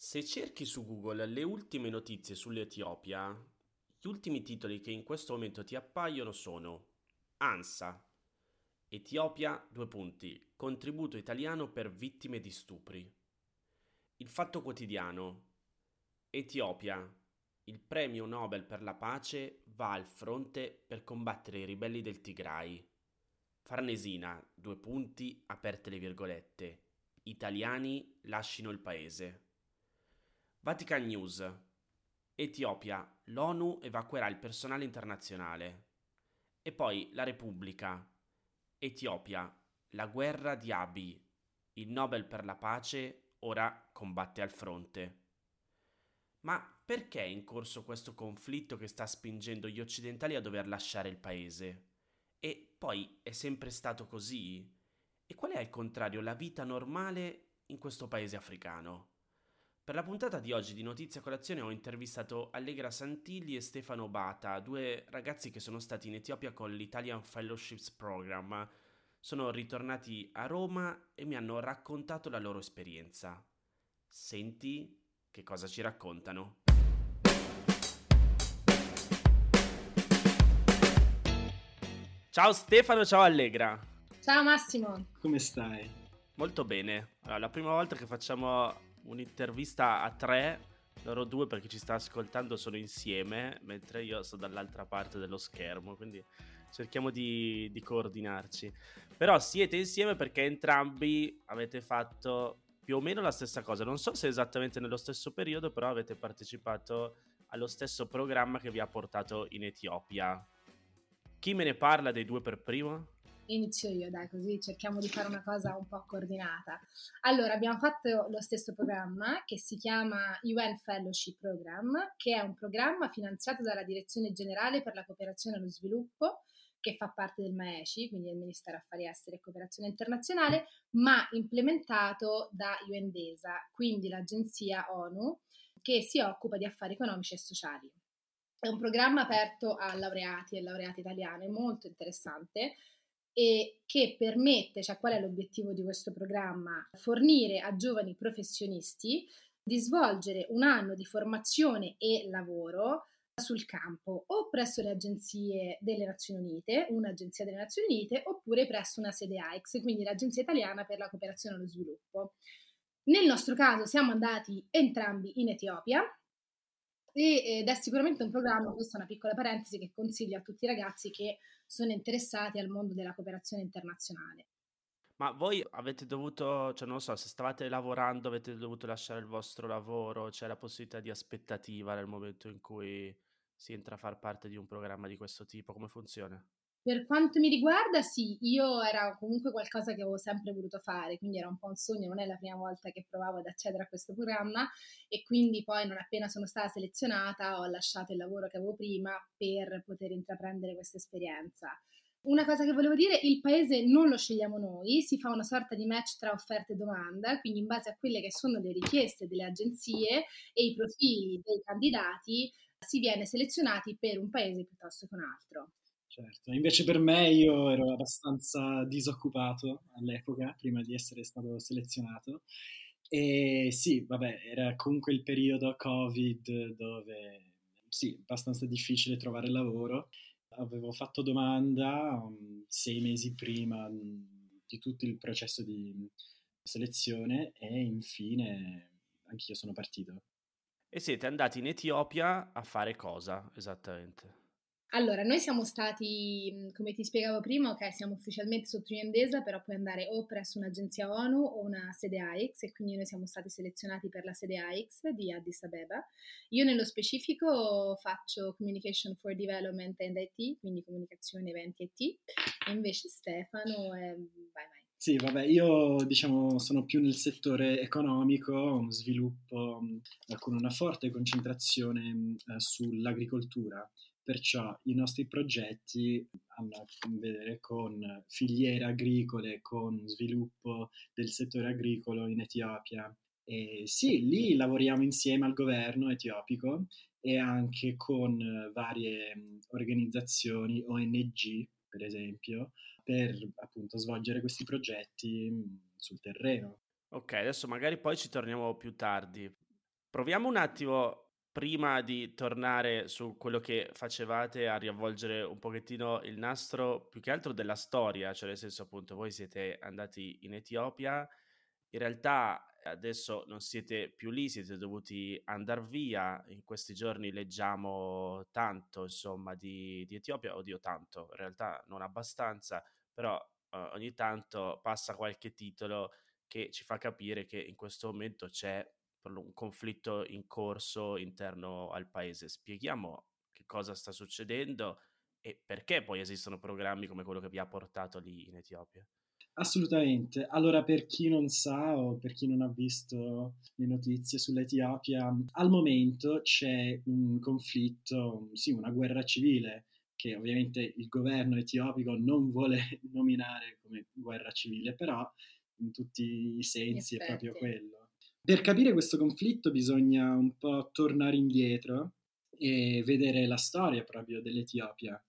Se cerchi su Google le ultime notizie sull'Etiopia, gli ultimi titoli che in questo momento ti appaiono sono ANSA, Etiopia, due punti, contributo italiano per vittime di stupri. Il Fatto Quotidiano, Etiopia, il premio Nobel per la pace va al fronte per combattere i ribelli del Tigray. Farnesina, due punti, aperte le virgolette, italiani lasciano il paese. Vatican News. Etiopia. L'ONU evacuerà il personale internazionale. E poi La Repubblica. Etiopia. La guerra di Abiy. Il Nobel per la pace ora combatte al fronte. Ma perché è in corso questo conflitto che sta spingendo gli occidentali a dover lasciare il paese? E poi è sempre stato così? E qual è al contrario la vita normale in questo paese africano? Per la puntata di oggi di Notizia Colazione ho intervistato Allegra Santilli e Stefano Bata, due ragazzi che sono stati in Etiopia con l'Italian Fellowships Program. Sono ritornati a Roma e mi hanno raccontato la loro esperienza. Senti che cosa ci raccontano. Ciao Stefano, ciao Allegra. Ciao Massimo. Come stai? Molto bene. Allora, la prima volta che facciamo un'intervista a tre, loro due perché ci sta ascoltando sono insieme, mentre io sto dall'altra parte dello schermo, quindi cerchiamo di, di coordinarci. Però siete insieme perché entrambi avete fatto più o meno la stessa cosa, non so se esattamente nello stesso periodo, però avete partecipato allo stesso programma che vi ha portato in Etiopia. Chi me ne parla dei due per primo? Inizio io, dai, così cerchiamo di fare una cosa un po' coordinata. Allora, abbiamo fatto lo stesso programma che si chiama UN Fellowship Program, che è un programma finanziato dalla Direzione Generale per la Cooperazione e lo Sviluppo, che fa parte del MAECI, quindi del Ministero Affari Esteri e Cooperazione Internazionale, ma implementato da UNDESA, quindi l'agenzia ONU che si occupa di affari economici e sociali. È un programma aperto a laureati e laureate italiane, molto interessante, e che permette, cioè qual è l'obiettivo di questo programma? Fornire a giovani professionisti di svolgere un anno di formazione e lavoro sul campo o presso le agenzie delle Nazioni Unite, un'agenzia delle Nazioni Unite, oppure presso una sede AIX, quindi l'Agenzia Italiana per la Cooperazione e lo Sviluppo. Nel nostro caso siamo andati entrambi in Etiopia ed è sicuramente un programma, questa è una piccola parentesi che consiglio a tutti i ragazzi che sono interessati al mondo della cooperazione internazionale. Ma voi avete dovuto, cioè non so, se stavate lavorando, avete dovuto lasciare il vostro lavoro, c'è la possibilità di aspettativa nel momento in cui si entra a far parte di un programma di questo tipo? Come funziona? Per quanto mi riguarda, sì, io era comunque qualcosa che avevo sempre voluto fare, quindi era un po' un sogno, non è la prima volta che provavo ad accedere a questo programma e quindi poi non appena sono stata selezionata ho lasciato il lavoro che avevo prima per poter intraprendere questa esperienza. Una cosa che volevo dire, il paese non lo scegliamo noi, si fa una sorta di match tra offerta e domanda, quindi in base a quelle che sono le richieste delle agenzie e i profili dei candidati si viene selezionati per un paese piuttosto che un altro. Certo, invece per me io ero abbastanza disoccupato all'epoca, prima di essere stato selezionato. E sì, vabbè, era comunque il periodo Covid dove sì, abbastanza difficile trovare lavoro. Avevo fatto domanda um, sei mesi prima um, di tutto il processo di selezione e infine anch'io sono partito. E siete andati in Etiopia a fare cosa esattamente? Allora, noi siamo stati, mhmm, come ti spiegavo prima, ok, siamo ufficialmente sotto Iendesa, però puoi andare o presso un'agenzia ONU o una sede AIX e quindi noi siamo stati selezionati per la sede AIX di Addis Abeba. Io nello specifico faccio Communication for Development and IT, quindi comunicazione, eventi e IT, e invece Stefano è... vai vai. Sì, vabbè, io diciamo sono più nel settore economico, sviluppo mhmm, con una forte concentrazione mhmm, eh, sull'agricoltura Perciò i nostri progetti hanno a che vedere con filiere agricole, con sviluppo del settore agricolo in Etiopia. E sì, lì lavoriamo insieme al governo etiopico e anche con varie organizzazioni, ONG per esempio, per appunto svolgere questi progetti sul terreno. Ok, adesso magari poi ci torniamo più tardi. Proviamo un attimo prima di tornare su quello che facevate a riavvolgere un pochettino il nastro più che altro della storia, cioè nel senso appunto voi siete andati in Etiopia, in realtà adesso non siete più lì, siete dovuti andare via, in questi giorni leggiamo tanto insomma di, di Etiopia, oddio tanto, in realtà non abbastanza, però eh, ogni tanto passa qualche titolo che ci fa capire che in questo momento c'è un conflitto in corso interno al paese. Spieghiamo che cosa sta succedendo e perché poi esistono programmi come quello che vi ha portato lì in Etiopia. Assolutamente. Allora, per chi non sa o per chi non ha visto le notizie sull'Etiopia, al momento c'è un conflitto, sì, una guerra civile che ovviamente il governo etiopico non vuole nominare come guerra civile, però in tutti i sensi è proprio quello. Per capire questo conflitto bisogna un po' tornare indietro e vedere la storia proprio dell'Etiopia.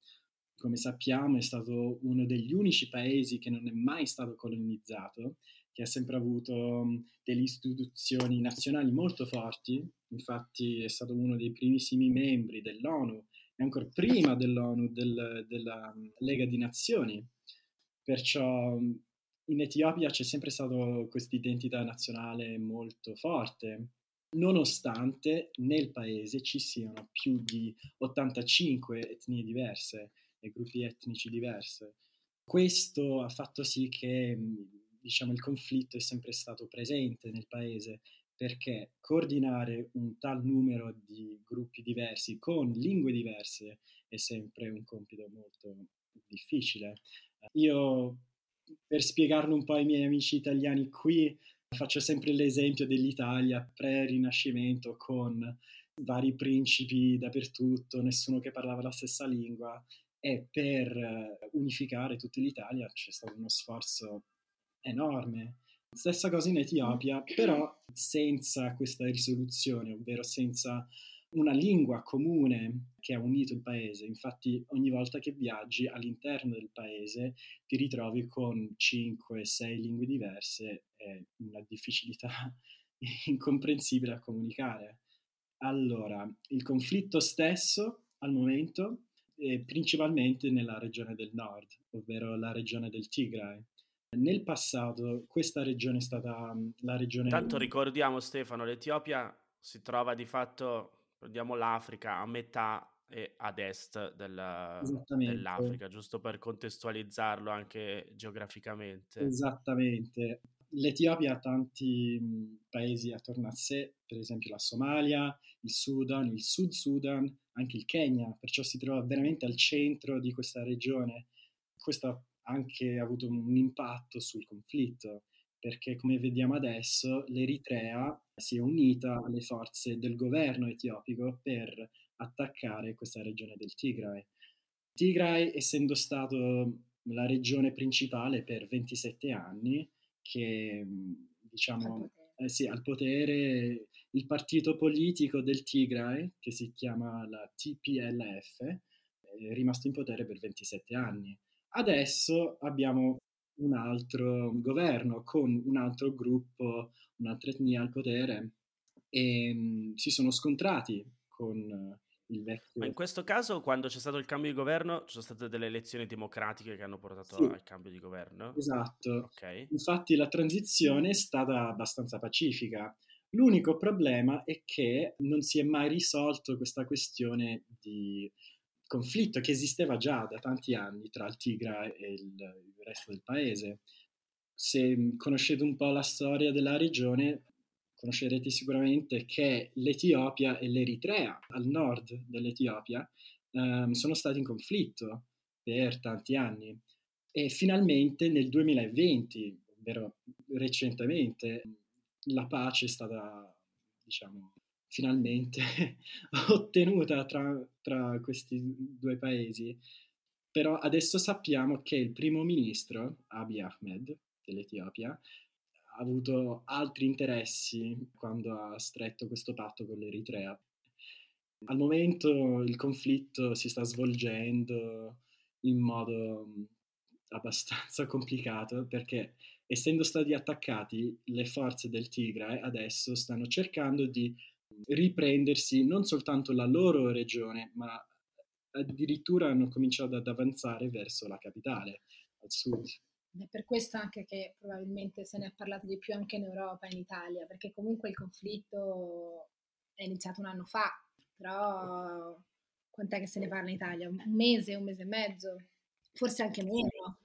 Come sappiamo è stato uno degli unici paesi che non è mai stato colonizzato, che ha sempre avuto delle istituzioni nazionali molto forti, infatti è stato uno dei primissimi membri dell'ONU e ancora prima dell'ONU, del, della Lega di Nazioni. Perciò in Etiopia c'è sempre stata questa identità nazionale molto forte, nonostante nel paese ci siano più di 85 etnie diverse e gruppi etnici diversi. Questo ha fatto sì che diciamo, il conflitto è sempre stato presente nel paese perché coordinare un tal numero di gruppi diversi con lingue diverse è sempre un compito molto difficile. Io per spiegarlo un po' ai miei amici italiani qui, faccio sempre l'esempio dell'Italia pre-rinascimento con vari principi dappertutto, nessuno che parlava la stessa lingua e per eh, unificare tutta l'Italia c'è stato uno sforzo enorme. Stessa cosa in Etiopia, però senza questa risoluzione, ovvero senza una lingua comune che ha unito il paese. Infatti ogni volta che viaggi all'interno del paese ti ritrovi con 5-6 lingue diverse e una difficoltà incomprensibile a comunicare. Allora, il conflitto stesso al momento è principalmente nella regione del nord, ovvero la regione del Tigray. Nel passato questa regione è stata la regione... Tanto ricordiamo Stefano, l'Etiopia si trova di fatto prendiamo l'Africa a metà e ad est del, dell'Africa, giusto per contestualizzarlo anche geograficamente. Esattamente. L'Etiopia ha tanti paesi attorno a sé, per esempio la Somalia, il Sudan, il Sud Sudan, anche il Kenya, perciò si trova veramente al centro di questa regione. Questo ha anche avuto un impatto sul conflitto, perché come vediamo adesso l'Eritrea si è unita alle forze del governo etiopico per attaccare questa regione del Tigray. Tigray, essendo stato la regione principale per 27 anni, che diciamo eh, sì, al potere il partito politico del Tigray, che si chiama la TPLF, è rimasto in potere per 27 anni. Adesso abbiamo un altro governo con un altro gruppo, un'altra etnia al potere e mh, mm, si sono scontrati con il vecchio. Ma in questo caso, quando c'è stato il cambio di governo, ci sono state delle elezioni democratiche che hanno portato sì, al cambio di governo? Esatto. Okay. Infatti la transizione è stata abbastanza pacifica. L'unico problema è che non si è mai risolto questa questione di conflitto che esisteva già da tanti anni tra il Tigray e il, il resto del paese. Se conoscete un po' la storia della regione, conoscerete sicuramente che l'Etiopia e l'Eritrea, al nord dell'Etiopia, ehm, sono stati in conflitto per tanti anni e finalmente nel 2020, ovvero recentemente, la pace è stata, diciamo, finalmente ottenuta tra, tra questi due paesi. Però adesso sappiamo che il primo ministro, Abiy Ahmed, dell'Etiopia, ha avuto altri interessi quando ha stretto questo patto con l'Eritrea. Al momento il conflitto si sta svolgendo in modo abbastanza complicato perché essendo stati attaccati le forze del Tigray adesso stanno cercando di riprendersi non soltanto la loro regione, ma addirittura hanno cominciato ad avanzare verso la capitale, al sud. È per questo anche che probabilmente se ne è parlato di più anche in Europa e in Italia, perché comunque il conflitto è iniziato un anno fa, però quant'è che se ne parla in Italia? Un mese, un mese e mezzo, forse anche meno.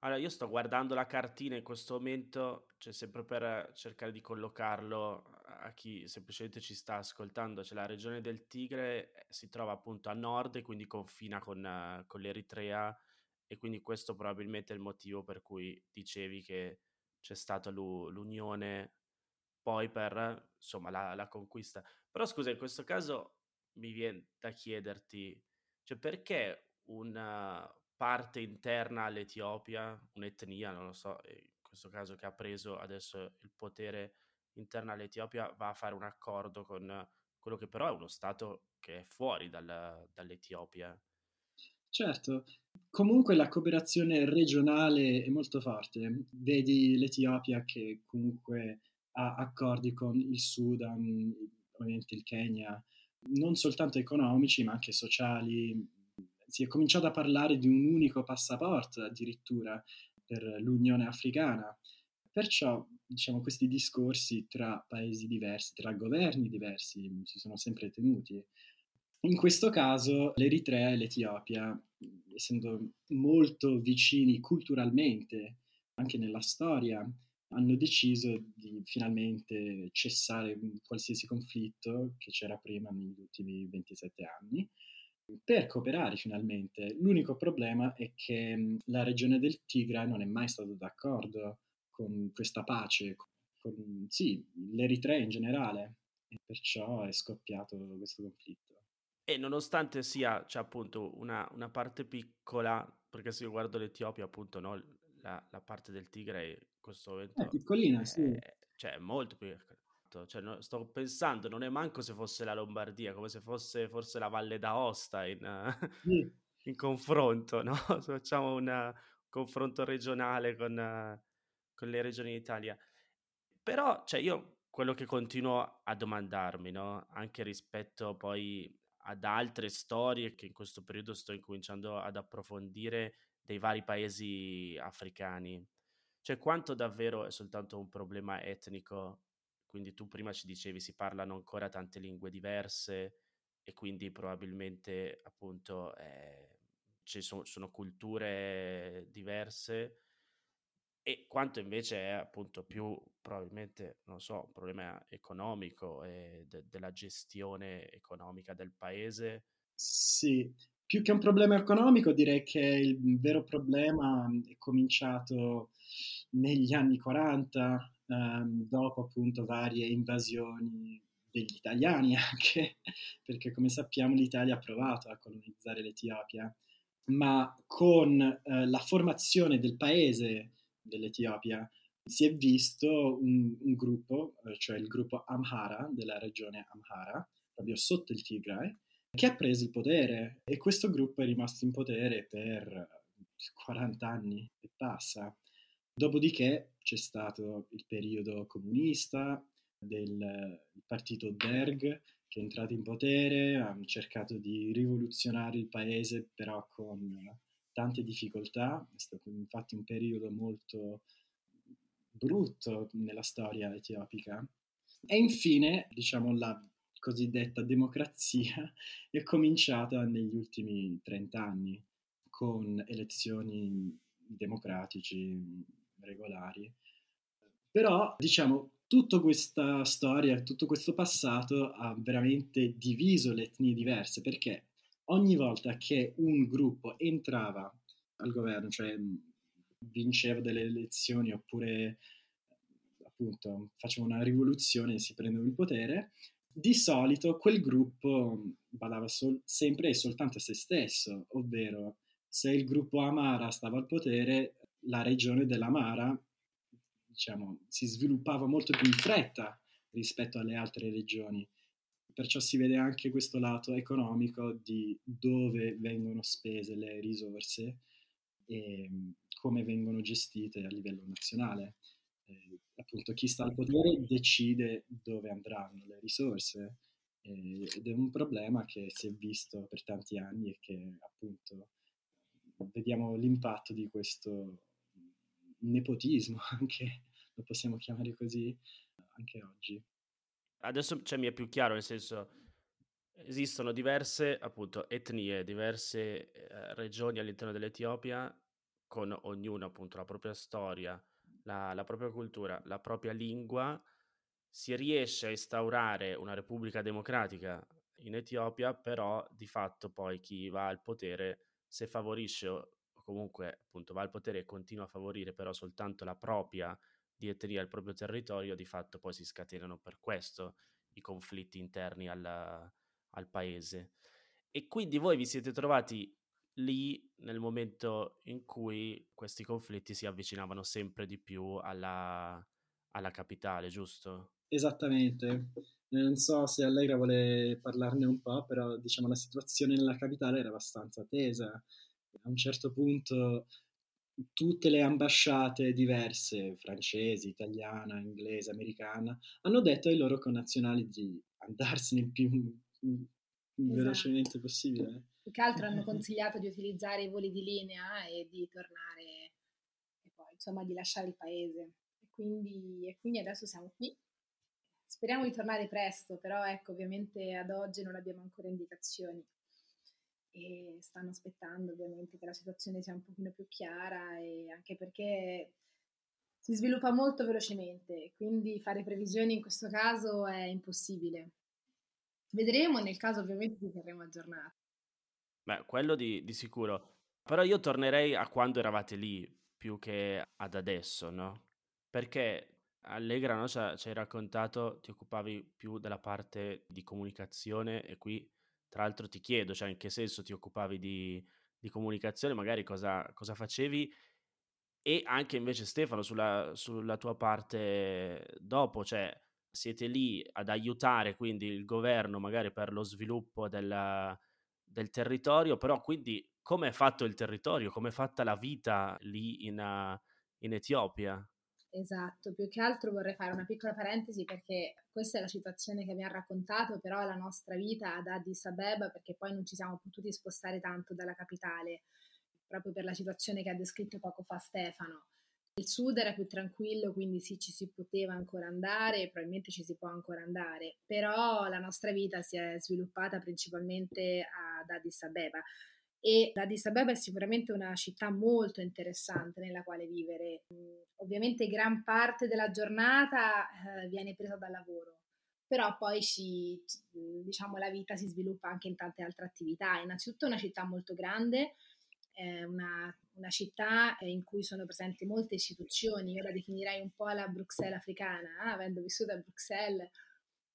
Allora, io sto guardando la cartina in questo momento, cioè sempre per cercare di collocarlo a chi semplicemente ci sta ascoltando, c'è la regione del Tigre, eh, si trova appunto a nord e quindi confina con, uh, con l'Eritrea e quindi questo probabilmente è il motivo per cui dicevi che c'è stata l'unione poi per insomma la, la conquista. Però scusa, in questo caso mi viene da chiederti, cioè perché una parte interna all'Etiopia, un'etnia, non lo so, in questo caso che ha preso adesso il potere interno all'Etiopia, va a fare un accordo con quello che però è uno Stato che è fuori dal, dall'Etiopia. Certo, comunque la cooperazione regionale è molto forte. Vedi l'Etiopia che comunque ha accordi con il Sudan, ovviamente il Kenya, non soltanto economici ma anche sociali. Si è cominciato a parlare di un unico passaporto addirittura per l'Unione Africana. Perciò, diciamo, questi discorsi tra paesi diversi, tra governi diversi, si sono sempre tenuti. In questo caso l'Eritrea e l'Etiopia, essendo molto vicini culturalmente, anche nella storia, hanno deciso di finalmente cessare qualsiasi conflitto che c'era prima negli ultimi 27 anni per cooperare finalmente. L'unico problema è che la regione del Tigray non è mai stata d'accordo con questa pace, con sì, l'Eritrea in generale, e perciò è scoppiato questo conflitto. E nonostante sia, cioè, appunto, una, una parte piccola, perché se io guardo l'Etiopia, appunto, no, la, la parte del Tigray in questo momento è piccolina, è, sì. Cioè, è molto più cioè, no, sto pensando, non è manco se fosse la Lombardia, come se fosse forse la Valle d'Aosta in, sì. in confronto, no? Se facciamo un confronto regionale con, con le regioni d'Italia. Però, cioè, io quello che continuo a domandarmi, no? Anche rispetto poi ad altre storie che in questo periodo sto incominciando ad approfondire dei vari paesi africani. Cioè, quanto davvero è soltanto un problema etnico? Quindi tu prima ci dicevi si parlano ancora tante lingue diverse e quindi probabilmente appunto eh, ci sono, sono culture diverse e quanto invece è appunto più probabilmente, non so, un problema economico e de- della gestione economica del paese. Sì, più che un problema economico, direi che il vero problema è cominciato negli anni 40, ehm, dopo appunto varie invasioni degli italiani anche, perché come sappiamo l'Italia ha provato a colonizzare l'Etiopia, ma con eh, la formazione del paese dell'Etiopia si è visto un, un gruppo, eh, cioè il gruppo Amhara della regione Amhara, proprio sotto il Tigray, che ha preso il potere e questo gruppo è rimasto in potere per 40 anni e passa. Dopodiché c'è stato il periodo comunista del partito Derg che è entrato in potere, ha cercato di rivoluzionare il paese però con tante difficoltà, è stato infatti un periodo molto brutto nella storia etiopica. E infine, diciamo, la cosiddetta democrazia è cominciata negli ultimi 30 anni con elezioni democratici regolari. Però, diciamo, tutta questa storia, tutto questo passato ha veramente diviso le etnie diverse perché ogni volta che un gruppo entrava al governo, cioè vinceva delle elezioni oppure appunto faceva una rivoluzione e si prendeva il potere, di solito quel gruppo badava sol- sempre e soltanto a se stesso, ovvero se il gruppo Amara stava al potere, la regione dell'Amara diciamo, si sviluppava molto più in fretta rispetto alle altre regioni. Perciò si vede anche questo lato economico di dove vengono spese le risorse e come vengono gestite a livello nazionale. Eh, appunto chi sta al potere decide dove andranno le risorse ed è un problema che si è visto per tanti anni e che appunto vediamo l'impatto di questo nepotismo anche, lo possiamo chiamare così, anche oggi. Adesso cioè, mi è più chiaro, nel senso, esistono diverse appunto etnie, diverse eh, regioni all'interno dell'Etiopia con ognuna appunto la propria storia, la, la propria cultura, la propria lingua, si riesce a instaurare una repubblica democratica in Etiopia, però di fatto poi chi va al potere, se favorisce o comunque appunto va al potere e continua a favorire però soltanto la propria di etnia, il proprio territorio, di fatto poi si scatenano per questo i conflitti interni alla, al paese. E quindi voi vi siete trovati lì nel momento in cui questi conflitti si avvicinavano sempre di più alla, alla capitale, giusto? Esattamente. Non so se Allegra vuole parlarne un po', però diciamo la situazione nella capitale era abbastanza tesa. A un certo punto tutte le ambasciate diverse, francesi, italiana, inglese, americana, hanno detto ai loro connazionali di andarsene il più esatto. velocemente possibile. Più che altro hanno consigliato di utilizzare i voli di linea e di tornare e poi insomma di lasciare il paese. E quindi, e quindi adesso siamo qui. Speriamo di tornare presto, però ecco, ovviamente ad oggi non abbiamo ancora indicazioni e stanno aspettando ovviamente che la situazione sia un pochino più chiara e anche perché si sviluppa molto velocemente, quindi fare previsioni in questo caso è impossibile. Vedremo, nel caso ovviamente vi terremo aggiornati. Beh, quello di, di sicuro. Però io tornerei a quando eravate lì più che ad adesso, no? Perché Allegra no, ci hai raccontato, ti occupavi più della parte di comunicazione e qui tra l'altro ti chiedo, cioè in che senso ti occupavi di, di comunicazione, magari cosa, cosa, facevi e anche invece Stefano sulla, sulla tua parte dopo, cioè siete lì ad aiutare quindi il governo magari per lo sviluppo della, del territorio, però quindi come è fatto il territorio, come è fatta la vita lì in, in Etiopia? Esatto, più che altro vorrei fare una piccola parentesi perché questa è la situazione che mi ha raccontato, però la nostra vita ad Addis Abeba perché poi non ci siamo potuti spostare tanto dalla capitale, proprio per la situazione che ha descritto poco fa Stefano. Il sud era più tranquillo, quindi sì, ci si poteva ancora andare, probabilmente ci si può ancora andare, però la nostra vita si è sviluppata principalmente ad Addis Abeba e Addis Abeba è sicuramente una città molto interessante nella quale vivere. Ovviamente gran parte della giornata eh, viene presa dal lavoro, però poi ci, diciamo, la vita si sviluppa anche in tante altre attività. Innanzitutto è una città molto grande, una, una, città in cui sono presenti molte istituzioni, io la definirei un po' la Bruxelles africana, eh? avendo vissuto a Bruxelles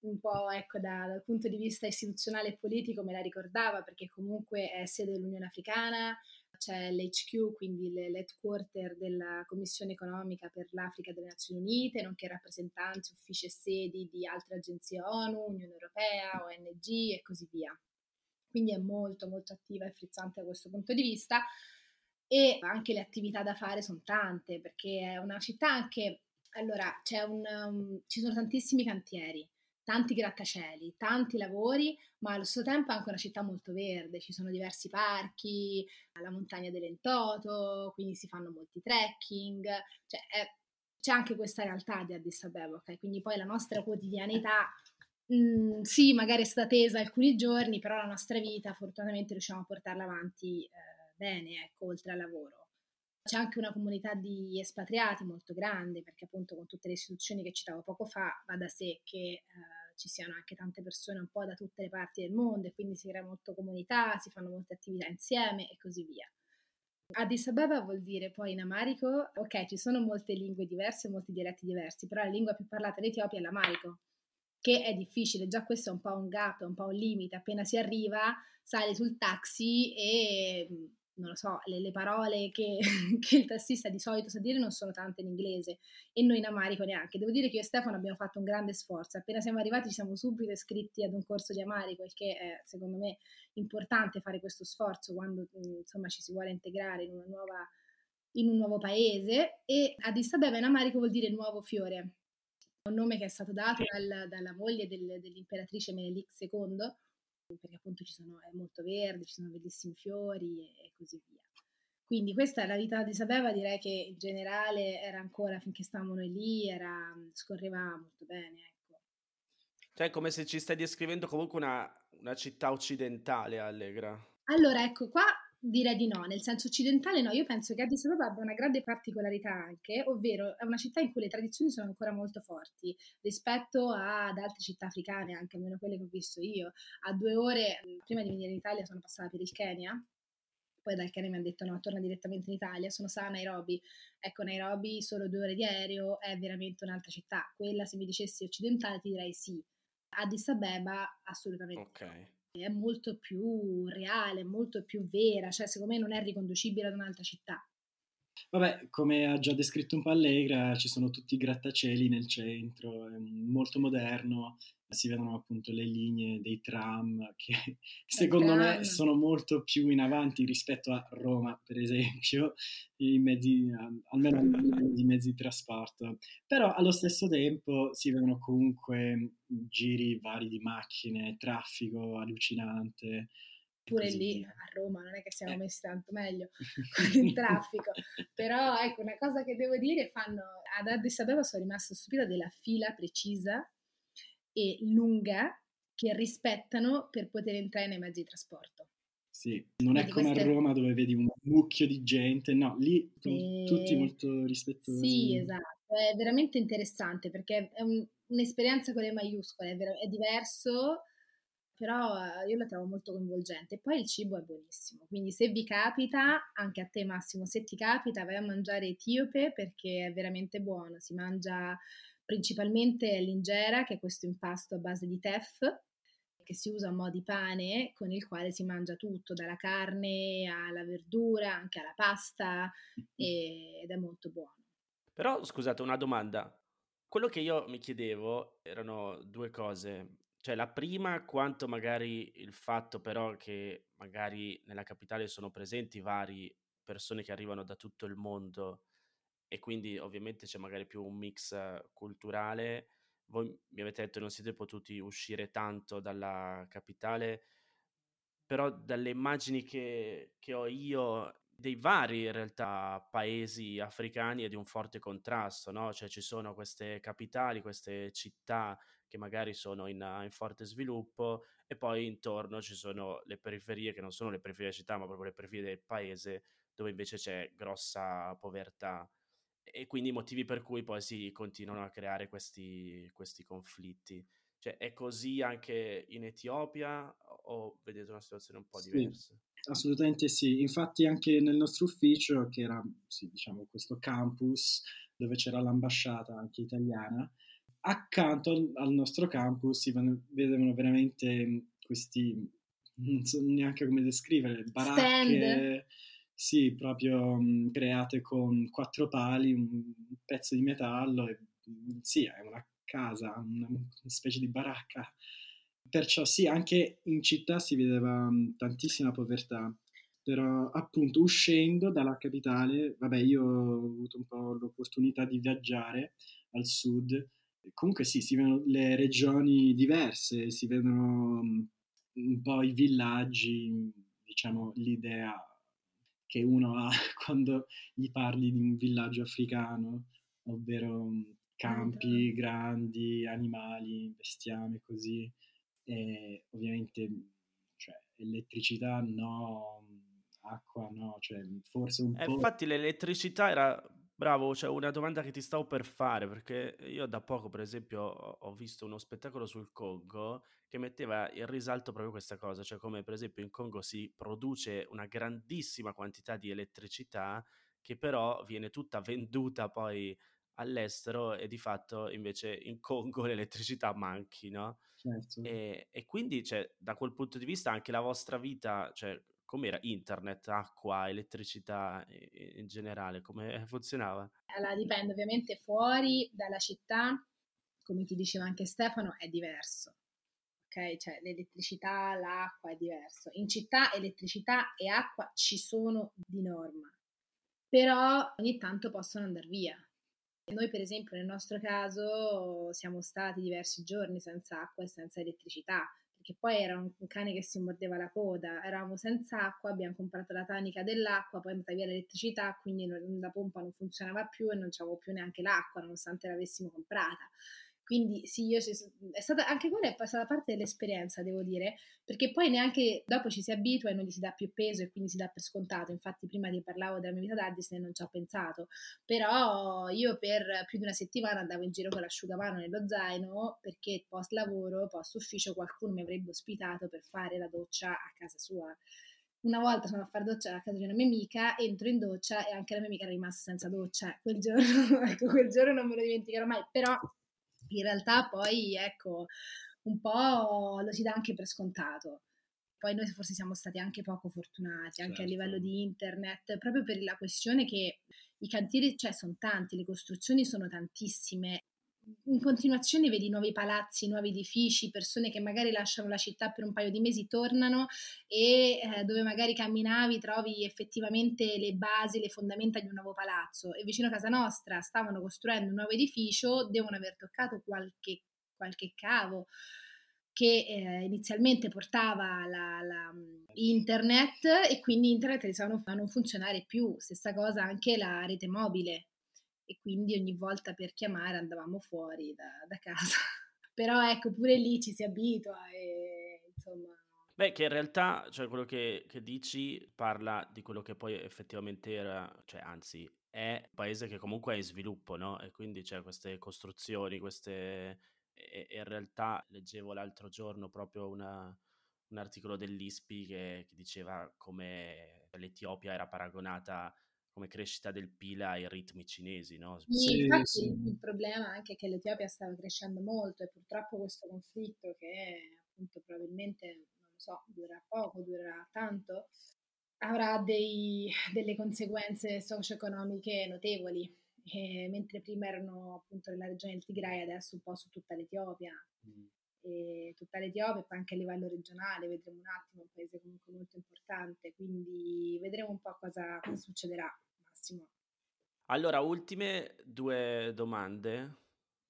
un po' ecco, da, dal punto di vista istituzionale e politico me la ricordava perché comunque è sede dell'Unione Africana, c'è l'HQ, quindi l'headquarter della Commissione economica per l'Africa delle Nazioni Unite, nonché rappresentanze, uffici e sedi di altre agenzie ONU, Unione Europea, ONG e così via. Quindi è molto molto attiva e frizzante da questo punto di vista e anche le attività da fare sono tante perché è una città anche allora un, um, ci sono tantissimi cantieri tanti grattacieli, tanti lavori, ma allo stesso tempo è anche una città molto verde, ci sono diversi parchi, la montagna dell'Entoto, quindi si fanno molti trekking, cioè è, c'è anche questa realtà di Addis Abeba, ok? Quindi poi la nostra quotidianità, mh, mm, sì, magari è stata tesa alcuni giorni, però la nostra vita fortunatamente riusciamo a portarla avanti eh, bene, ecco, oltre al lavoro. C'è anche una comunità di espatriati molto grande, perché appunto con tutte le istituzioni che citavo poco fa va da sé che eh, ci siano anche tante persone un po' da tutte le parti del mondo e quindi si crea molto comunità, si fanno molte attività insieme e così via. Addis Abeba vuol dire poi in amarico, ok, ci sono molte lingue diverse, molti dialetti diversi, però la lingua più parlata in Etiopia è l'amarico, che è difficile, già questo è un po' un gap, un po' un limite, appena si arriva sali sul taxi e non lo so, le, le parole che, che, il tassista di solito sa dire non sono tante in inglese e noi in amarico neanche. Devo dire che io e Stefano abbiamo fatto un grande sforzo. Appena siamo arrivati ci siamo subito iscritti ad un corso di amarico, il che è secondo me importante fare questo sforzo quando insomma ci si vuole integrare in una nuova in un nuovo paese e Addis Abeba in amarico vuol dire nuovo fiore, un nome che è stato dato dal, dalla moglie del, dell'imperatrice Menelik II, perché appunto ci sono, è molto verde, ci sono bellissimi fiori e, e così via. Quindi questa è la vita di Sabeva, direi che in generale era ancora, finché stavamo noi lì, era, scorreva molto bene, ecco. Cioè è come se ci stai descrivendo comunque una, una città occidentale, Allegra. Allora, ecco, qua direi di no, nel senso occidentale no, io penso che Addis Abeba abbia una grande particolarità anche, ovvero è una città in cui le tradizioni sono ancora molto forti rispetto ad altre città africane, anche almeno quelle che ho visto io. A due ore, prima di venire in Italia, sono passata per il Kenya, poi dal Kenya mi hanno detto no, torna direttamente in Italia, sono stata a Nairobi. Ecco, Nairobi solo due ore di aereo è veramente un'altra città. Quella, se mi dicessi occidentale, ti direi sì. Addis Abeba, assolutamente. Ok. È molto più reale, molto più vera, cioè secondo me non è riconducibile ad un'altra città. Vabbè, come ha già descritto un po' Allegra, ci sono tutti i grattacieli nel centro, è molto moderno, si vedono appunto le linee dei tram che secondo me sono molto più in avanti rispetto a Roma, per esempio, i mezzi, almeno i mezzi di trasporto. Però allo stesso tempo si vedono comunque giri vari di macchine, traffico allucinante. Pure lì via. a Roma non è che siamo eh. messi tanto meglio con il traffico, però ecco una cosa che devo dire, fanno, ad Addis Abeba sono rimasta stupita della fila precisa e lunga che rispettano per poter entrare nei mezzi di trasporto. Sì, non è come queste... a Roma dove vedi un mucchio di gente, no, lì e... tutti molto rispettosi. Sì, esatto, è veramente interessante perché è un, un'esperienza con le maiuscole, è, ver- è diverso, però io la trovo molto coinvolgente. E poi il cibo è buonissimo, quindi se vi capita, anche a te Massimo, se ti capita vai a mangiare etiope perché è veramente buono, si mangia principalmente l'ingera, che è questo impasto a base di tef, che si usa a mo' di pane, con il quale si mangia tutto, dalla carne alla verdura, anche alla pasta, e, ed è molto buono. Però scusate, una domanda. Quello che io mi chiedevo erano due cose. Cioè, la prima, quanto magari il fatto però che magari nella capitale sono presenti varie persone che arrivano da tutto il mondo e quindi ovviamente c'è magari più un mix culturale. Voi mi avete detto che non siete potuti uscire tanto dalla capitale, però dalle immagini che, che ho io dei vari in realtà paesi africani è di un forte contrasto, no? Cioè ci sono queste capitali, queste città che magari sono in, in, forte sviluppo e poi intorno ci sono le periferie che non sono le periferie della città ma proprio le periferie del paese dove invece c'è grossa povertà e quindi i motivi per cui poi si continuano a creare questi, questi conflitti. Cioè, è così anche in Etiopia o vedete una situazione un po' sì, diversa? Assolutamente sì, infatti anche nel nostro ufficio, che era sì, diciamo, questo campus dove c'era l'ambasciata anche italiana, accanto al, al nostro campus si vedevano veramente questi, non so neanche come descrivere, baracche... Stand sì, proprio mh, create con quattro pali, un pezzo di metallo e sì, è una casa, una, una specie di baracca. Perciò sì, anche in città si vedeva mh, tantissima povertà, però appunto uscendo dalla capitale, vabbè io ho avuto un po' l'opportunità di viaggiare al sud, comunque sì, si vedono le regioni diverse, si vedono un po' i villaggi, diciamo l'idea che uno ha quando gli parli di un villaggio africano, ovvero mm, campi grandi, animali, bestiame, così. E ovviamente cioè, elettricità no, acqua no, cioè forse un eh, po'... Infatti l'elettricità era Bravo, c'è una domanda che ti stavo per fare, perché io da poco, per esempio, ho visto uno spettacolo sul Congo che metteva in risalto proprio questa cosa, cioè come per esempio in Congo si produce una grandissima quantità di elettricità che però viene tutta venduta poi all'estero e di fatto invece in Congo l'elettricità manchi, no? Certo. E, e quindi, cioè, da quel punto di vista anche la vostra vita, cioè, com'era internet, acqua, elettricità in generale, come funzionava? Allora dipende ovviamente fuori dalla città, come ti diceva anche Stefano, è diverso. Ok, cioè l'elettricità, l'acqua è diverso. In città elettricità e acqua ci sono di norma. però ogni tanto possono andare via. Noi per esempio nel nostro caso siamo stati diversi giorni senza acqua e senza elettricità, perché poi era un cane che si mordeva la coda, eravamo senza acqua, abbiamo comprato la tanica dell'acqua, poi è andata via l'elettricità, quindi la pompa non funzionava più e non c'avevo più neanche l'acqua nonostante l'avessimo comprata. Quindi sì, io è stata, anche quella è stata parte dell'esperienza, devo dire, perché poi neanche dopo ci si abitua e non gli si dà più peso e quindi si dà per scontato. Infatti prima ti parlavo della mia vita da Disney non ci ho pensato, però io per più di una settimana andavo in giro con l'asciugamano nello zaino perché post lavoro, post ufficio qualcuno mi avrebbe ospitato per fare la doccia a casa sua. Una volta sono a fare doccia a casa di una mia amica, entro in doccia e anche la mia amica era rimasta senza doccia. Quel giorno, ecco, quel giorno non me lo dimenticherò mai, però in realtà poi ecco un po' lo si dà anche per scontato. Poi noi forse siamo stati anche poco fortunati, anche certo. a livello di internet, proprio per la questione che i cantieri, cioè, sono tanti, le costruzioni sono tantissime in continuazione vedi nuovi palazzi, nuovi edifici, persone che magari lasciano la città per un paio di mesi, tornano e eh, dove magari camminavi trovi effettivamente le basi, le fondamenta di un nuovo palazzo. E vicino a casa nostra stavano costruendo un nuovo edificio, devono aver toccato qualche, qualche cavo che eh, inizialmente portava la, la, internet e quindi internet iniziava a non funzionare più, stessa cosa anche la rete mobile e quindi ogni volta per chiamare andavamo fuori da, da casa. Però ecco, pure lì ci si abitua e insomma... Beh, che in realtà, cioè quello che, che, dici parla di quello che poi effettivamente era, cioè anzi è un paese che comunque è in sviluppo, no? E quindi c'è queste costruzioni, queste... E, e in realtà leggevo l'altro giorno proprio una, un articolo dell'ISPI che, che diceva come l'Etiopia era paragonata come crescita del PIL ai ritmi cinesi, no? Sì, infatti sì. il problema anche è che l'Etiopia stava crescendo molto e purtroppo questo conflitto che appunto probabilmente, non lo so, durerà poco, durerà tanto, avrà dei, delle conseguenze socio-economiche notevoli. E mentre prima erano appunto nella regione del Tigray, adesso un po' su tutta l'Etiopia. Mm e tutta l'Etiopia e poi anche a livello regionale, vedremo un attimo, un paese comunque molto importante, quindi vedremo un po' cosa, cosa succederà, Massimo. Allora, ultime due domande,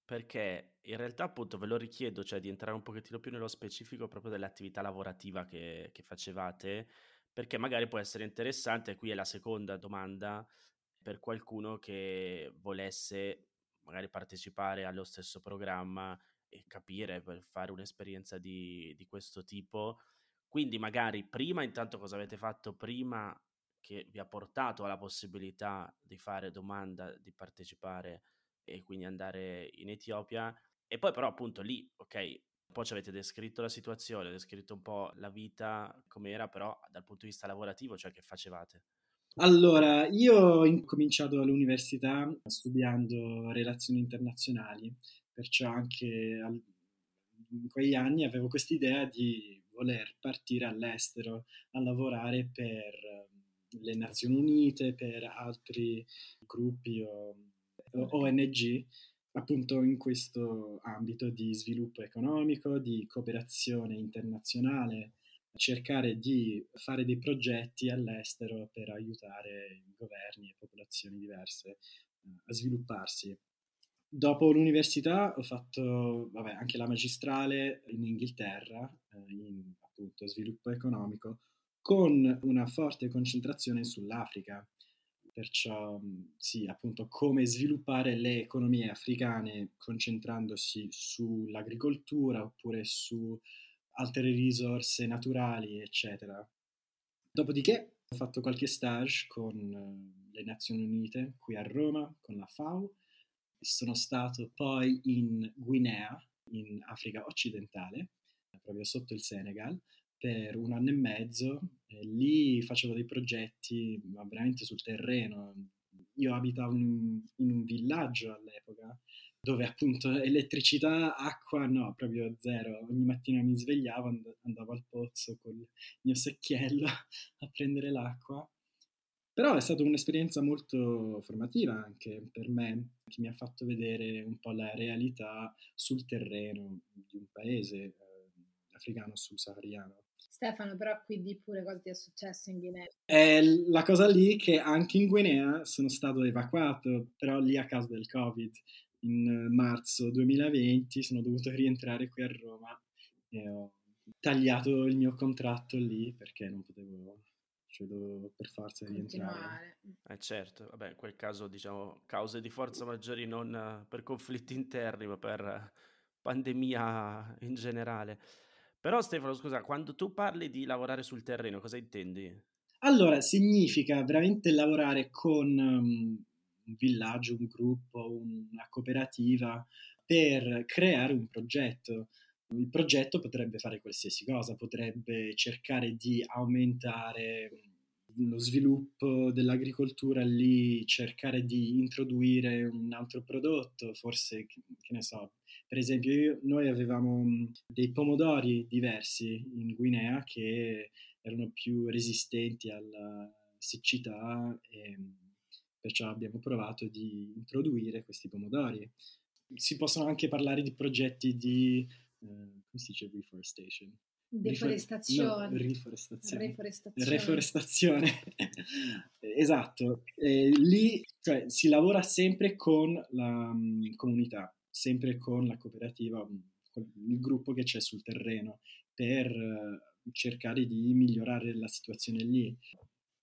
perché in realtà appunto ve lo richiedo, cioè di entrare un pochettino più nello specifico proprio dell'attività lavorativa che, che facevate, perché magari può essere interessante, qui è la seconda domanda, per qualcuno che volesse magari partecipare allo stesso programma e capire per fare un'esperienza di, di questo tipo. Quindi magari prima intanto cosa avete fatto prima che vi ha portato alla possibilità di fare domanda, di partecipare e quindi andare in Etiopia e poi però appunto lì, ok, poi ci avete descritto la situazione, descritto un po' la vita com'era, però dal punto di vista lavorativo, cioè che facevate? Allora, io ho incominciato all'università studiando relazioni internazionali perciò anche al, in quegli anni avevo questa idea di voler partire all'estero a lavorare per le Nazioni Unite, per altri gruppi o, o ONG appunto in questo ambito di sviluppo economico, di cooperazione internazionale, cercare di fare dei progetti all'estero per aiutare governi e popolazioni diverse eh, a svilupparsi. Dopo l'università ho fatto vabbè, anche la magistrale in Inghilterra, eh, in appunto sviluppo economico, con una forte concentrazione sull'Africa. Perciò sì, appunto come sviluppare le economie africane concentrandosi sull'agricoltura oppure su altre risorse naturali, eccetera. Dopodiché ho fatto qualche stage con eh, le Nazioni Unite qui a Roma, con la FAO, sono stato poi in Guinea, in Africa occidentale, proprio sotto il Senegal, per un anno e mezzo. E lì facevo dei progetti, ma veramente sul terreno. Io abitavo in, in un villaggio all'epoca, dove appunto elettricità, acqua, no, proprio zero. Ogni mattina mi svegliavo, andavo al pozzo col mio secchiello a prendere l'acqua però è stata un'esperienza molto formativa anche per me, che mi ha fatto vedere un po' la realtà sul terreno di un paese. Eh, africano subsahariano. Stefano, però quindi pure cosa ti è successo in Guinea? È la cosa lì che anche in Guinea sono stato evacuato, però lì a causa del Covid. In marzo 2020 sono dovuto rientrare qui a Roma e ho tagliato il mio contratto lì perché non potevo, cioè dovevo per forza rientrare. Eh certo, vabbè, in quel caso diciamo cause di forza maggiori non per conflitti interni ma per pandemia in generale. Però Stefano, scusa, quando tu parli di lavorare sul terreno, cosa intendi? Allora, significa veramente lavorare con um, un villaggio, un gruppo, una cooperativa per creare un progetto. Il progetto potrebbe fare qualsiasi cosa, potrebbe cercare di aumentare lo sviluppo dell'agricoltura lì, cercare di introdurre un altro prodotto, forse, che ne so, per esempio, io, noi avevamo dei pomodori diversi in Guinea che erano più resistenti alla siccità e perciò abbiamo provato di introdurre questi pomodori. Si possono anche parlare di progetti di, uh, come si dice, reforestation? Deforestazione. No, riforestazione. Reforestazione. Reforestazione. esatto. E lì cioè, si lavora sempre con la um, comunità sempre con la cooperativa, mm, con il gruppo che c'è sul terreno, per eh, cercare di migliorare la situazione lì.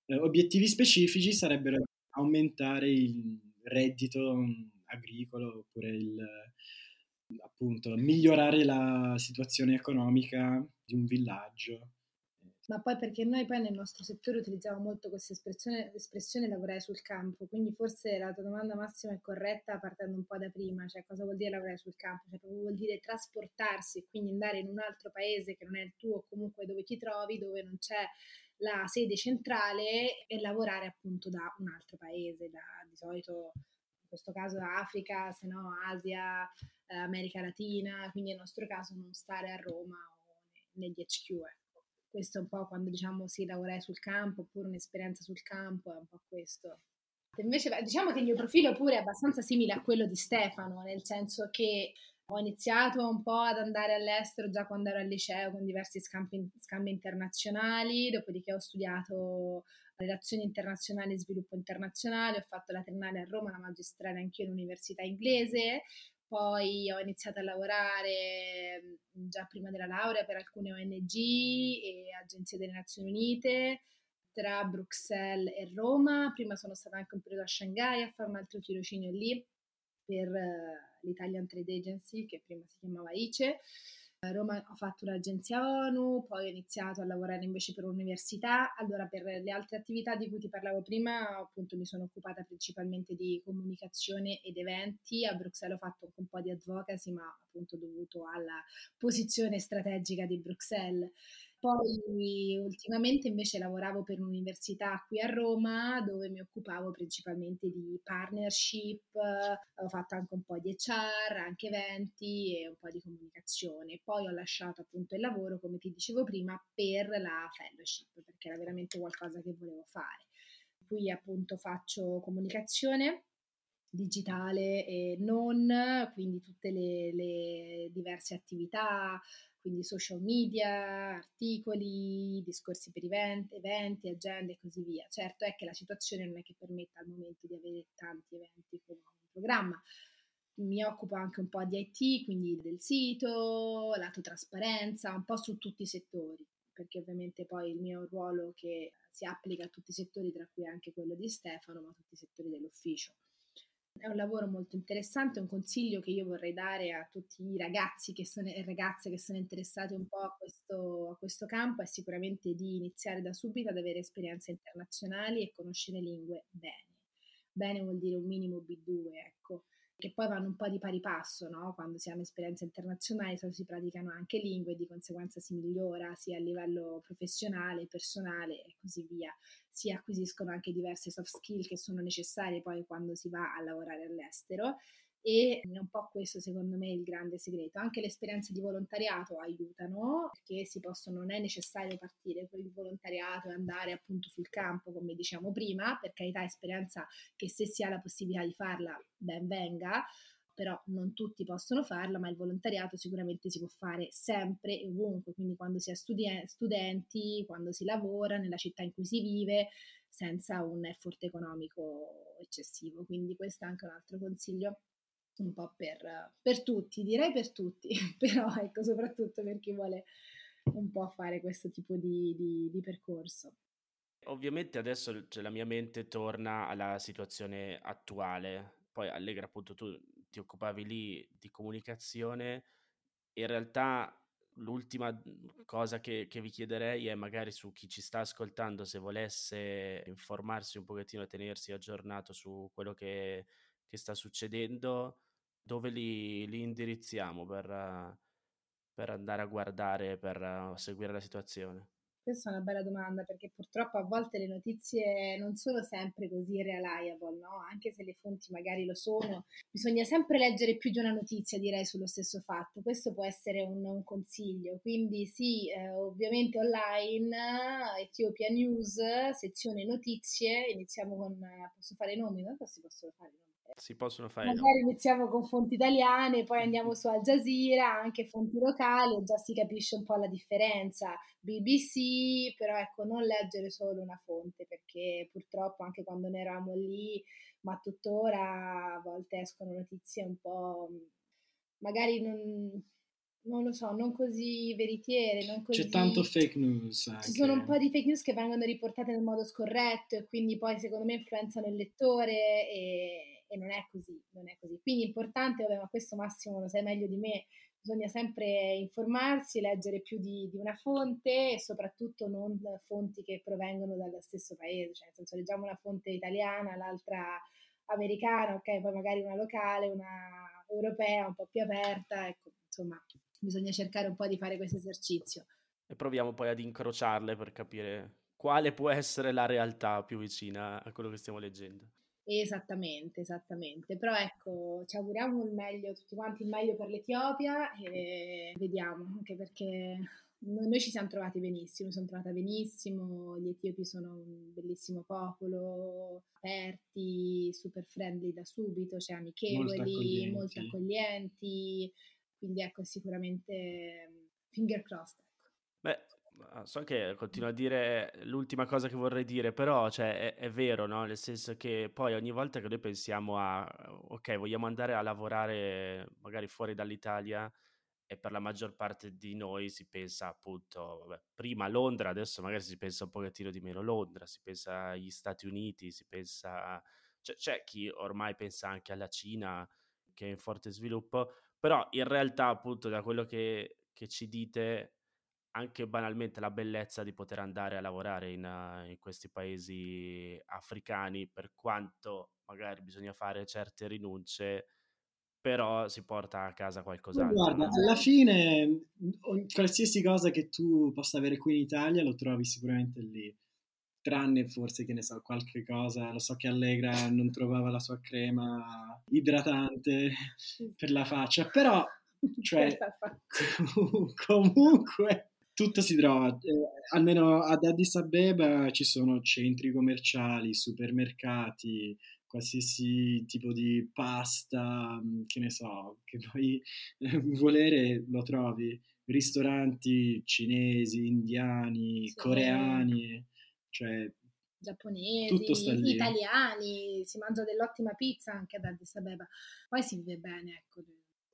Eh, obiettivi specifici sarebbero aumentare il reddito mm, agricolo oppure il, appunto, migliorare la situazione economica di un villaggio ma poi perché noi poi nel nostro settore utilizziamo molto questa espressione, espressione lavorare sul campo, quindi forse la tua domanda massima è corretta partendo un po' da prima, cioè cosa vuol dire lavorare sul campo? Cioè proprio vuol dire trasportarsi e quindi andare in un altro paese che non è il tuo comunque dove ti trovi, dove non c'è la sede centrale e lavorare appunto da un altro paese, da di solito in questo caso Africa, se no Asia, eh, America Latina, quindi nel nostro caso non stare a Roma o negli HQ. Ecco questo è un po' quando diciamo sì, lavorai sul campo oppure un'esperienza sul campo, è un po' questo. Invece diciamo che il mio profilo pure è abbastanza simile a quello di Stefano, nel senso che ho iniziato un po' ad andare all'estero già quando ero al liceo con diversi scambi, scambi internazionali, dopodiché ho studiato relazioni internazionali e sviluppo internazionale, ho fatto la triennale a Roma, la magistrale anche in università inglese, poi ho iniziato a lavorare mhmm, già prima della laurea per alcune ONG e agenzie delle Nazioni Unite tra Bruxelles e Roma. Prima sono stata anche un periodo a Shanghai a fare un altro tirocinio lì per uh, l'Italian Trade Agency, che prima si chiamava ICE. A Roma ho fatto un'agenzia ONU, poi ho iniziato a lavorare invece per un'università. Allora, per le altre attività di cui ti parlavo prima, appunto mi sono occupata principalmente di comunicazione ed eventi. A Bruxelles ho fatto un po' di advocacy, ma appunto dovuto alla posizione strategica di Bruxelles. Poi ultimamente invece lavoravo per un'università qui a Roma dove mi occupavo principalmente di partnership, ho fatto anche un po' di HR, anche eventi e un po' di comunicazione. Poi ho lasciato appunto il lavoro, come ti dicevo prima, per la fellowship perché era veramente qualcosa che volevo fare. Qui appunto faccio comunicazione digitale e non, quindi tutte le, le diverse attività, quindi social media, articoli, discorsi per eventi, eventi, agende e così via. Certo è che la situazione non è che permetta al momento di avere tanti eventi come un programma. Mi occupo anche un po' di IT, quindi del sito, lato trasparenza, un po' su tutti i settori, perché ovviamente poi il mio ruolo che si applica a tutti i settori, tra cui anche quello di Stefano, ma a tutti i settori dell'ufficio. È un lavoro molto interessante, un consiglio che io vorrei dare a tutti i ragazzi sono, e ragazze che sono interessati un po' a questo, a questo campo è sicuramente di iniziare da subito ad avere esperienze internazionali e conoscere lingue bene. Bene vuol dire un minimo B2, ecco che poi vanno un po' di pari passo, no? quando si hanno esperienze internazionali si praticano anche lingue di conseguenza si migliora sia a livello professionale, personale e così via. Si acquisiscono anche diverse soft skill che sono necessarie poi quando si va a lavorare all'estero e è un po' questo secondo me il grande segreto. Anche le esperienze di volontariato aiutano perché si possono, non è necessario partire per il volontariato e andare appunto sul campo come diciamo prima, per carità esperienza che se si ha la possibilità di farla ben venga, però non tutti possono farlo, ma il volontariato sicuramente si può fare sempre e ovunque, quindi quando si è studi- studenti, quando si lavora nella città in cui si vive, senza un effort economico eccessivo. Quindi questo è anche un altro consiglio un po' per, per tutti, direi per tutti, però ecco soprattutto per chi vuole un po' fare questo tipo di, di, di percorso. Ovviamente adesso cioè, la mia mente torna alla situazione attuale, poi Allegra appunto tu ti occupavi lì di comunicazione, in realtà l'ultima cosa che, che, vi chiederei è magari su chi ci sta ascoltando, se volesse informarsi un pochettino e tenersi aggiornato su quello che, che sta succedendo, dove li, li indirizziamo per, per andare a guardare, per seguire la situazione? Questa è una bella domanda perché purtroppo a volte le notizie non sono sempre così reliable, no? Anche se le fonti magari lo sono, bisogna sempre leggere più di una notizia, direi, sullo stesso fatto. Questo può essere un, un consiglio. Quindi sì, eh, ovviamente online, Ethiopia News, sezione notizie, iniziamo con, posso fare i nomi? Non si possono fare i nomi si possono fare. Magari no? iniziamo con fonti italiane, poi andiamo su Al Jazeera, anche fonti locali, e già si capisce un po' la differenza. BBC, però ecco, non leggere solo una fonte, perché purtroppo anche quando ne eravamo lì, ma tuttora a volte escono notizie un po' magari non, non lo so, non così veritiere, non così... C'è tanto fake news. Anche. Ci sono un po' di fake news che vengono riportate nel modo scorretto e quindi poi secondo me influenzano il lettore e e non è così, non è così. Quindi è importante, vabbè, ma questo Massimo lo sai meglio di me, bisogna sempre informarsi, leggere più di, di, una fonte e soprattutto non fonti che provengono dallo stesso paese, cioè nel senso leggiamo una fonte italiana, l'altra americana, ok, poi magari una locale, una europea un po' più aperta, ecco, insomma, bisogna cercare un po' di fare questo esercizio. E proviamo poi ad incrociarle per capire quale può essere la realtà più vicina a quello che stiamo leggendo. Esattamente, esattamente. Però ecco, ci auguriamo il meglio, tutti quanti il meglio per l'Etiopia e vediamo, anche perché noi ci siamo trovati benissimo, sono trovata benissimo, gli etiopi sono un bellissimo popolo, aperti, super friendly da subito, cioè amichevoli, molto accoglienti, molto accoglienti quindi ecco sicuramente finger crossed. Ecco. Beh, so che continuo a dire l'ultima cosa che vorrei dire, però cioè, è, è, vero, no? Nel senso che poi ogni volta che noi pensiamo a, ok, vogliamo andare a lavorare magari fuori dall'Italia e per la maggior parte di noi si pensa appunto, vabbè, prima Londra, adesso magari si pensa un pochettino di meno Londra, si pensa agli Stati Uniti, si pensa... Cioè, c'è chi ormai pensa anche alla Cina che è in forte sviluppo, però in realtà appunto da quello che, che ci dite anche banalmente la bellezza di poter andare a lavorare in, uh, in, questi paesi africani, per quanto magari bisogna fare certe rinunce, però si porta a casa qualcos'altro. Guarda, alla fine qualsiasi cosa che tu possa avere qui in Italia lo trovi sicuramente lì, tranne forse che ne so, qualche cosa, lo so che Allegra non trovava la sua crema idratante per la faccia, però cioè, comunque tutto si trova, eh, almeno ad Addis Abeba ci sono centri commerciali, supermercati, qualsiasi tipo di pasta, mm, che ne so, che puoi volere lo trovi, ristoranti cinesi, indiani, sì. coreani, cioè giapponesi, italiani, si mangia dell'ottima pizza anche ad Addis Abeba, poi si vive bene, ecco.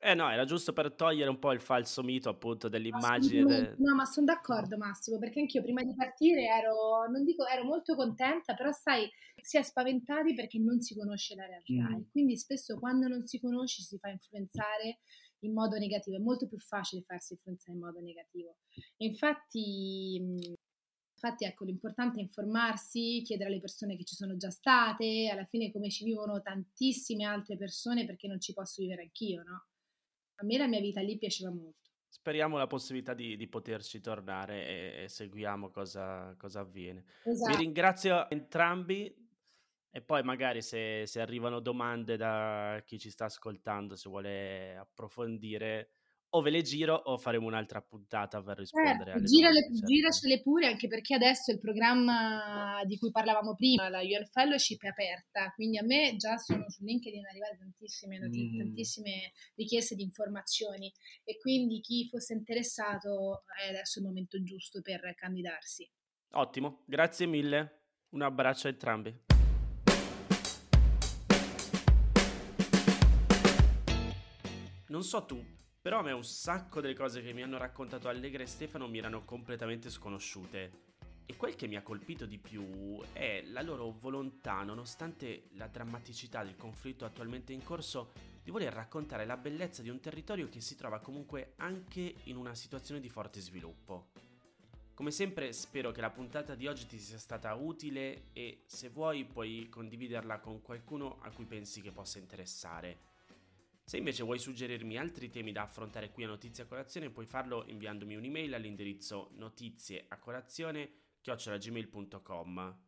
Eh no, era giusto per togliere un po' il falso mito appunto dell'immagine. De... No, ma sono d'accordo Massimo, perché anch'io prima di partire ero, non dico, ero molto contenta, però sai, si è spaventati perché non si conosce la realtà mm. e quindi spesso quando non si conosce si fa influenzare in modo negativo, è molto più facile farsi influenzare in modo negativo. E infatti... Infatti, ecco, l'importante è informarsi, chiedere alle persone che ci sono già state, alla fine come ci vivono tantissime altre persone perché non ci posso vivere anch'io, no? A me la mia vita lì piaceva molto. Speriamo la possibilità di, di poterci tornare e, e seguiamo cosa, cosa avviene. Esatto. Vi ringrazio entrambi e poi magari se, se, arrivano domande da chi ci sta ascoltando, se vuole approfondire, o ve le giro o faremo un'altra puntata per rispondere eh, alle girale, domande. Certo. Giracele pure, anche perché adesso il programma di cui parlavamo prima, la UN Fellowship, è aperta, quindi a me già sono su LinkedIn arrivate tantissime mm. tantissime richieste di informazioni e quindi chi fosse interessato è adesso il momento giusto per candidarsi. Ottimo, grazie mille, un abbraccio a entrambi. Non so tu, però a me un sacco delle cose che mi hanno raccontato Allegra e Stefano mi erano completamente sconosciute. E quel che mi ha colpito di più è la loro volontà, nonostante la drammaticità del conflitto attualmente in corso, di voler raccontare la bellezza di un territorio che si trova comunque anche in una situazione di forte sviluppo. Come sempre spero che la puntata di oggi ti sia stata utile e se vuoi puoi condividerla con qualcuno a cui pensi che possa interessare. Se invece vuoi suggerirmi altri temi da affrontare qui a Notizie a Colazione, puoi farlo inviandomi un'email all'indirizzo notizieacolazione.gmail.com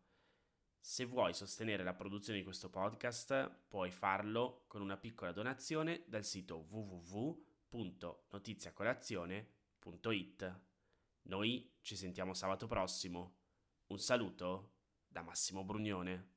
Se vuoi sostenere la produzione di questo podcast, puoi farlo con una piccola donazione dal sito www.notiziacolazione.it. Noi ci sentiamo sabato prossimo. Un saluto da Massimo Brugnone.